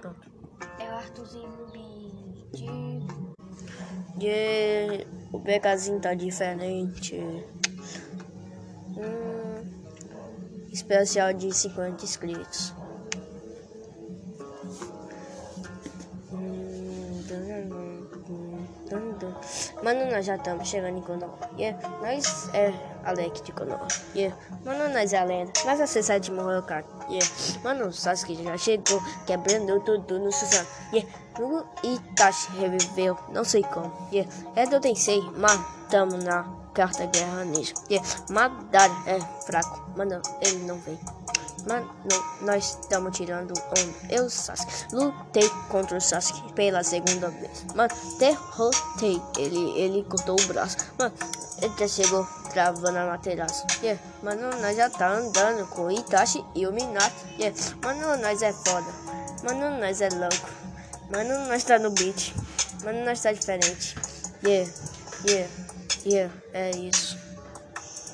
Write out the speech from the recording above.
Pronto. É o Arthurzinho beat. Yeah, o pegazinho tá diferente. Hum, especial de 50 inscritos. Mano, nós já estamos chegando em Konoha. Yeah, nós é Alec de Konoha. Yeah, mano, nós é a lenda. Nós acessar de Kart. Yeah, mano, o Sasuke já chegou, quebrando tudo no Suzano. Yeah, o Itachi reviveu, não sei como. Yeah, é do Tensei, matamos na carta guerra ninja. Yeah, Madara é fraco, mano, ele não vem. Mano, nós estamos tirando onda. Eu, Sasuke, lutei contra o Sasuke pela segunda vez. Mano, derrotei. Ele, ele cortou o braço. Mano, ele já chegou travando a materaço. Yeah. Mano, nós já tá andando com Itachi e o Minato. Yeah. Mano, nós é foda. Mano, nós é louco. Mano, nós tá no beat. Mano, nós tá diferente. Yeah, yeah, yeah, é isso.